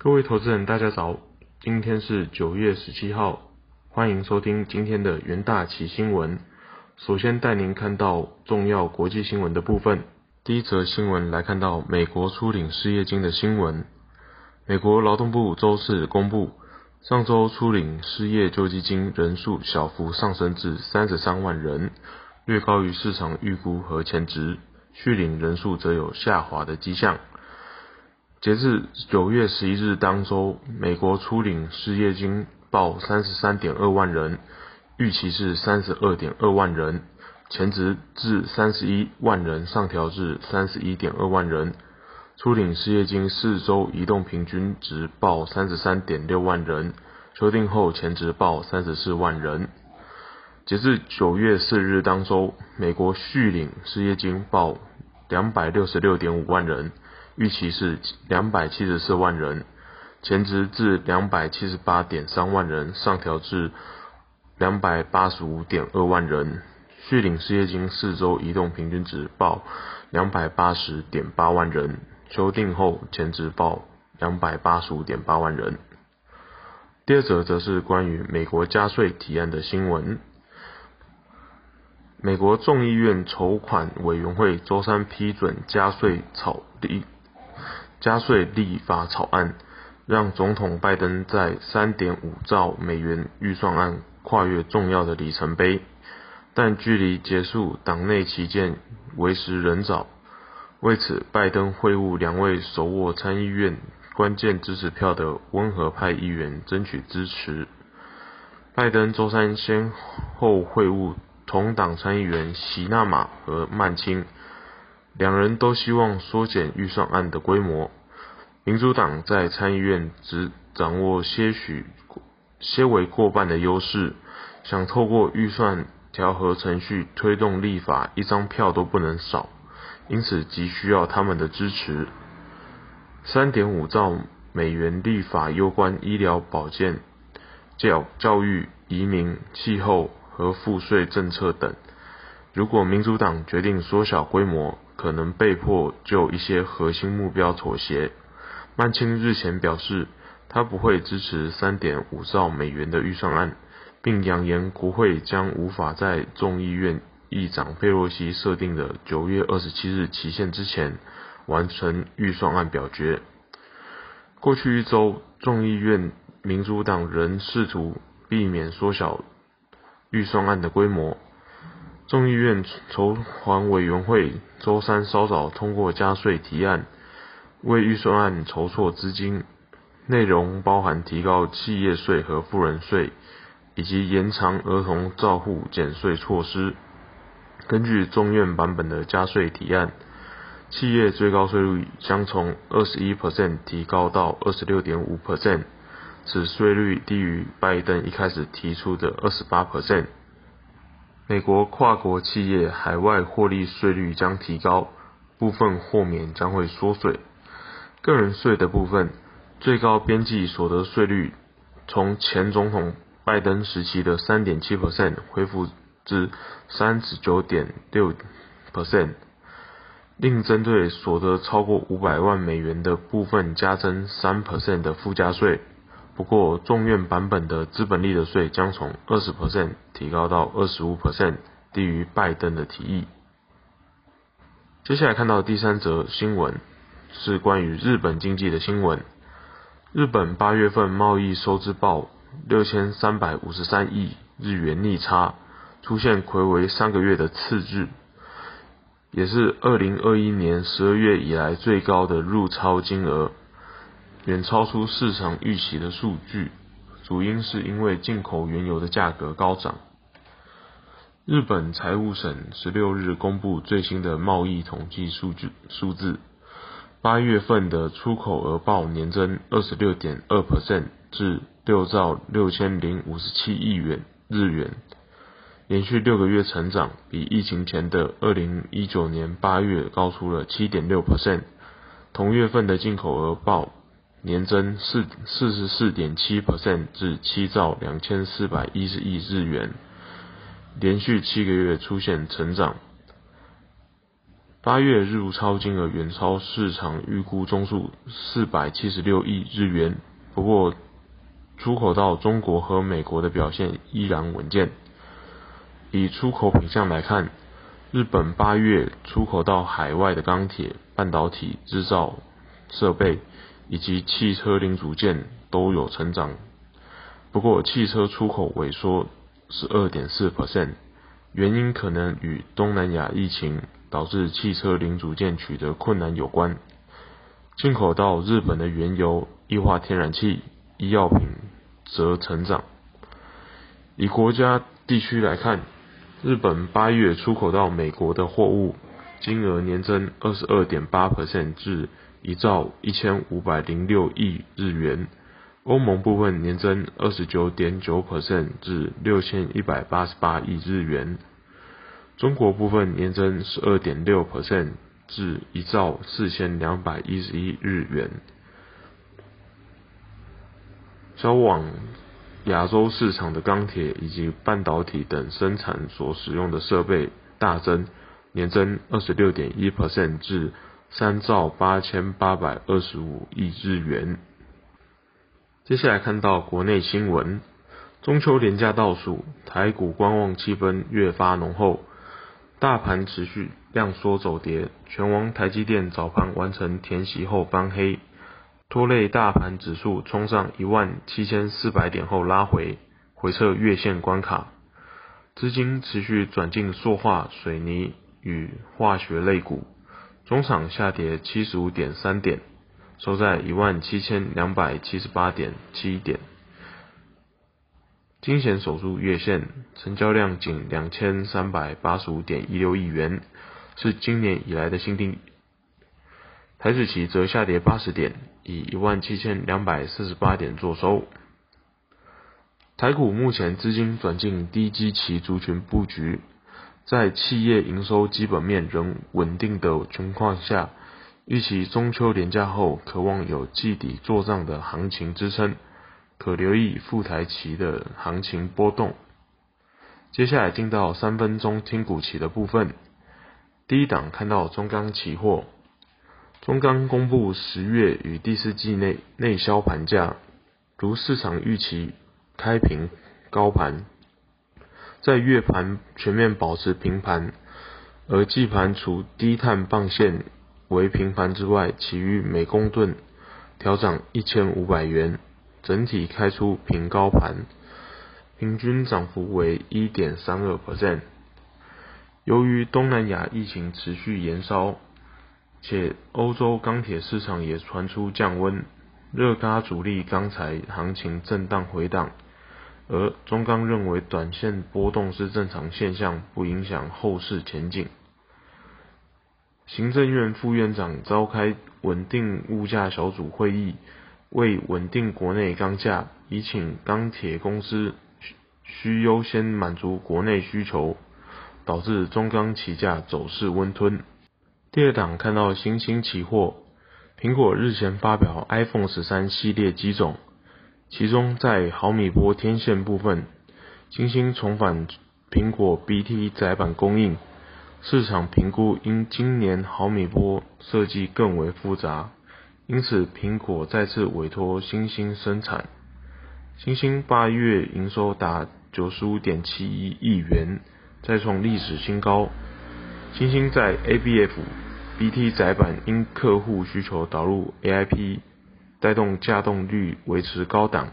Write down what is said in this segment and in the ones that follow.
各位投资人，大家早，今天是九月十七号，欢迎收听今天的元大旗新闻。首先带您看到重要国际新闻的部分。第一则新闻来看到美国初领失业金的新闻。美国劳动部周四公布，上周初领失业救济金人数小幅上升至三十三万人，略高于市场预估和前值，续领人数则有下滑的迹象。截至九月十一日当周，美国初领失业金报三十三点二万人，预期是三十二点二万人，前值至三十一万人上调至三十一点二万人。初领失业金四周移动平均值报三十三点六万人，修订后前值报三十四万人。截至九月四日当周，美国续领失业金报两百六十六点五万人。预期是两百七十四万人，前值至两百七十八点三万人，上调至两百八十五点二万人。续领失业金四周移动平均值报两百八十点八万人，修订后前值报两百八十五点八万人。第二则则是关于美国加税提案的新闻。美国众议院筹款委员会周三批准加税草立。加税立法草案让总统拜登在3.5兆美元预算案跨越重要的里程碑，但距离结束党内旗舰为时仍早。为此，拜登会晤两位手握参议院关键支持票的温和派议员，争取支持。拜登周三先后会晤同党参议员席纳马和曼青。两人都希望缩减预算案的规模。民主党在参议院只掌握些许、些微过半的优势，想透过预算调和程序推动立法，一张票都不能少，因此急需要他们的支持。三点五兆美元立法攸关医疗保健、教教育、移民、气候和赋税政策等。如果民主党决定缩小规模，可能被迫就一些核心目标妥协。曼青日前表示，他不会支持3.5兆美元的预算案，并扬言国会将无法在众议院议长佩洛西设定的9月27日期限之前完成预算案表决。过去一周，众议院民主党人试图避免缩小预算案的规模。众议院筹款委员会周三稍早通过加税提案，为预算案筹措资金，内容包含提高企业税和富人税，以及延长儿童照护减税措施。根据众院版本的加税提案，企业最高税率将从二十一 percent 提高到二十六点五 percent，此税率低于拜登一开始提出的二十八 percent。美国跨国企业海外获利税率将提高，部分豁免将会缩水。个人税的部分，最高边际所得税率从前总统拜登时期的三点七 percent 恢复至三十九点六 percent，另针对所得超过五百万美元的部分加征三 percent 的附加税。不过，众院版本的资本利得税将从二十 percent 提高到二十五 percent，低于拜登的提议。接下来看到第三则新闻，是关于日本经济的新闻。日本八月份贸易收支报六千三百五十三亿日元逆差，出现魁为三个月的次日，也是二零二一年十二月以来最高的入超金额。远超出市场预期的数据，主因是因为进口原油的价格高涨。日本财务省十六日公布最新的贸易统计数据数字，八月份的出口额报年增二十六点二 percent 至六兆六千零五十七亿元日元，连续六个月成长，比疫情前的二零一九年八月高出了七点六 percent。同月份的进口额报。年增四四十四点七 percent 至七兆两千四百一十亿日元，连续七个月出现成长。八月入超金额远超市场预估中数四百七十六亿日元，不过出口到中国和美国的表现依然稳健。以出口品项来看，日本八月出口到海外的钢铁、半导体制造设备以及汽车零组件都有成长，不过汽车出口萎缩十二点四 percent，原因可能与东南亚疫情导致汽车零组件取得困难有关。进口到日本的原油、液化天然气、医药品则成长。以国家地区来看。日本八月出口到美国的货物金额年增二十二点八 percent 至一兆一千五百零六亿日元，欧盟部分年增二十九点九 percent 至六千一百八十八亿日元，中国部分年增十二点六 percent 至一兆四千两百一十一日元，交往。亚洲市场的钢铁以及半导体等生产所使用的设备大增，年增二十六点一 percent 至三兆八千八百二十五亿日元。接下来看到国内新闻，中秋连假倒数，台股观望气氛越发浓厚，大盘持续量缩走跌，全网台积电早盘完成填息后翻黑。拖累大盘指数冲上一万七千四百点后拉回，回测月线关卡。资金持续转进塑化、水泥与化学类股，中场下跌七十五点三点，收在一万七千两百七十八点七点。金险守住月线，成交量仅两千三百八十五点一六亿元，是今年以来的新低。台指期则下跌八十点，以一万七千两百四十八点作收。台股目前资金转进低基期族群布局，在企业营收基本面仍稳定的情况下，预期中秋连假后渴望有季底做账的行情支撑，可留意赴台期的行情波动。接下来进到三分钟听股期的部分，第一档看到中钢期货。中钢公布十月与第四季内内销盘价，如市场预期开平高盘，在月盘全面保持平盘，而季盘除低碳棒线为平盘之外，其余每公吨调涨一千五百元，整体开出平高盘，平均涨幅为一点三二 percent。由于东南亚疫情持续延烧。且欧洲钢铁市场也传出降温，热轧主力钢材行情震荡回档，而中钢认为短线波动是正常现象，不影响后市前景。行政院副院长召开稳定物价小组会议，为稳定国内钢价，已请钢铁公司需优先满足国内需求，导致中钢起价走势温吞。第二档看到新兴期货，苹果日前发表 iPhone 十三系列机种，其中在毫米波天线部分，新兴重返苹果 BT 载板供应，市场评估因今年毫米波设计更为复杂，因此苹果再次委托新兴生产。新兴八月营收达九十五点七一亿元，再创历史新高。新兴在 ABF、BT 载板因客户需求导入 AIP，带动价动率维持高档。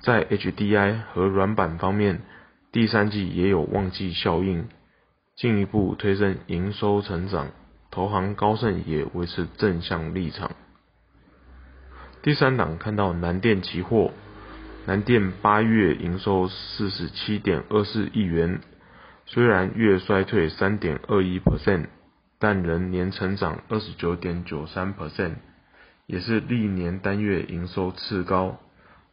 在 HDI 和软板方面，第三季也有旺季效应，进一步推升营收成长。投行高盛也维持正向立场。第三档看到南电期货，南电八月营收四十七点二四亿元。虽然月衰退三点二一 percent，但仍年成长二十九点九三 percent，也是历年单月营收次高，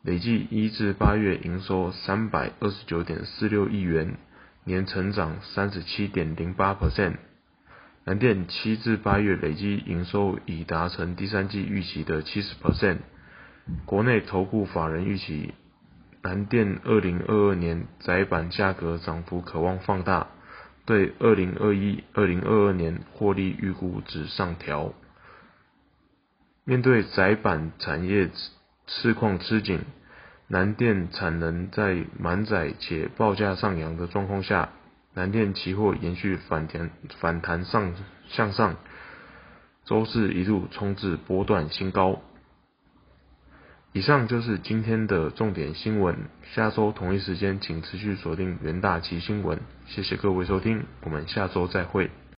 累计一至八月营收三百二十九点四六亿元，年成长三十七点零八 percent。南电七至八月累计营收已达成第三季预期的七十 percent，国内投顾法人预期。南电二零二二年窄板价格涨幅可望放大，对二零二一、二零二二年获利预估值上调。面对窄板产业市况吃紧，南电产能在满载且报价上扬的状况下，南电期货延续反弹反弹上向上，周四一路冲至波段新高。以上就是今天的重点新闻，下周同一时间请持续锁定元大旗新闻，谢谢各位收听，我们下周再会。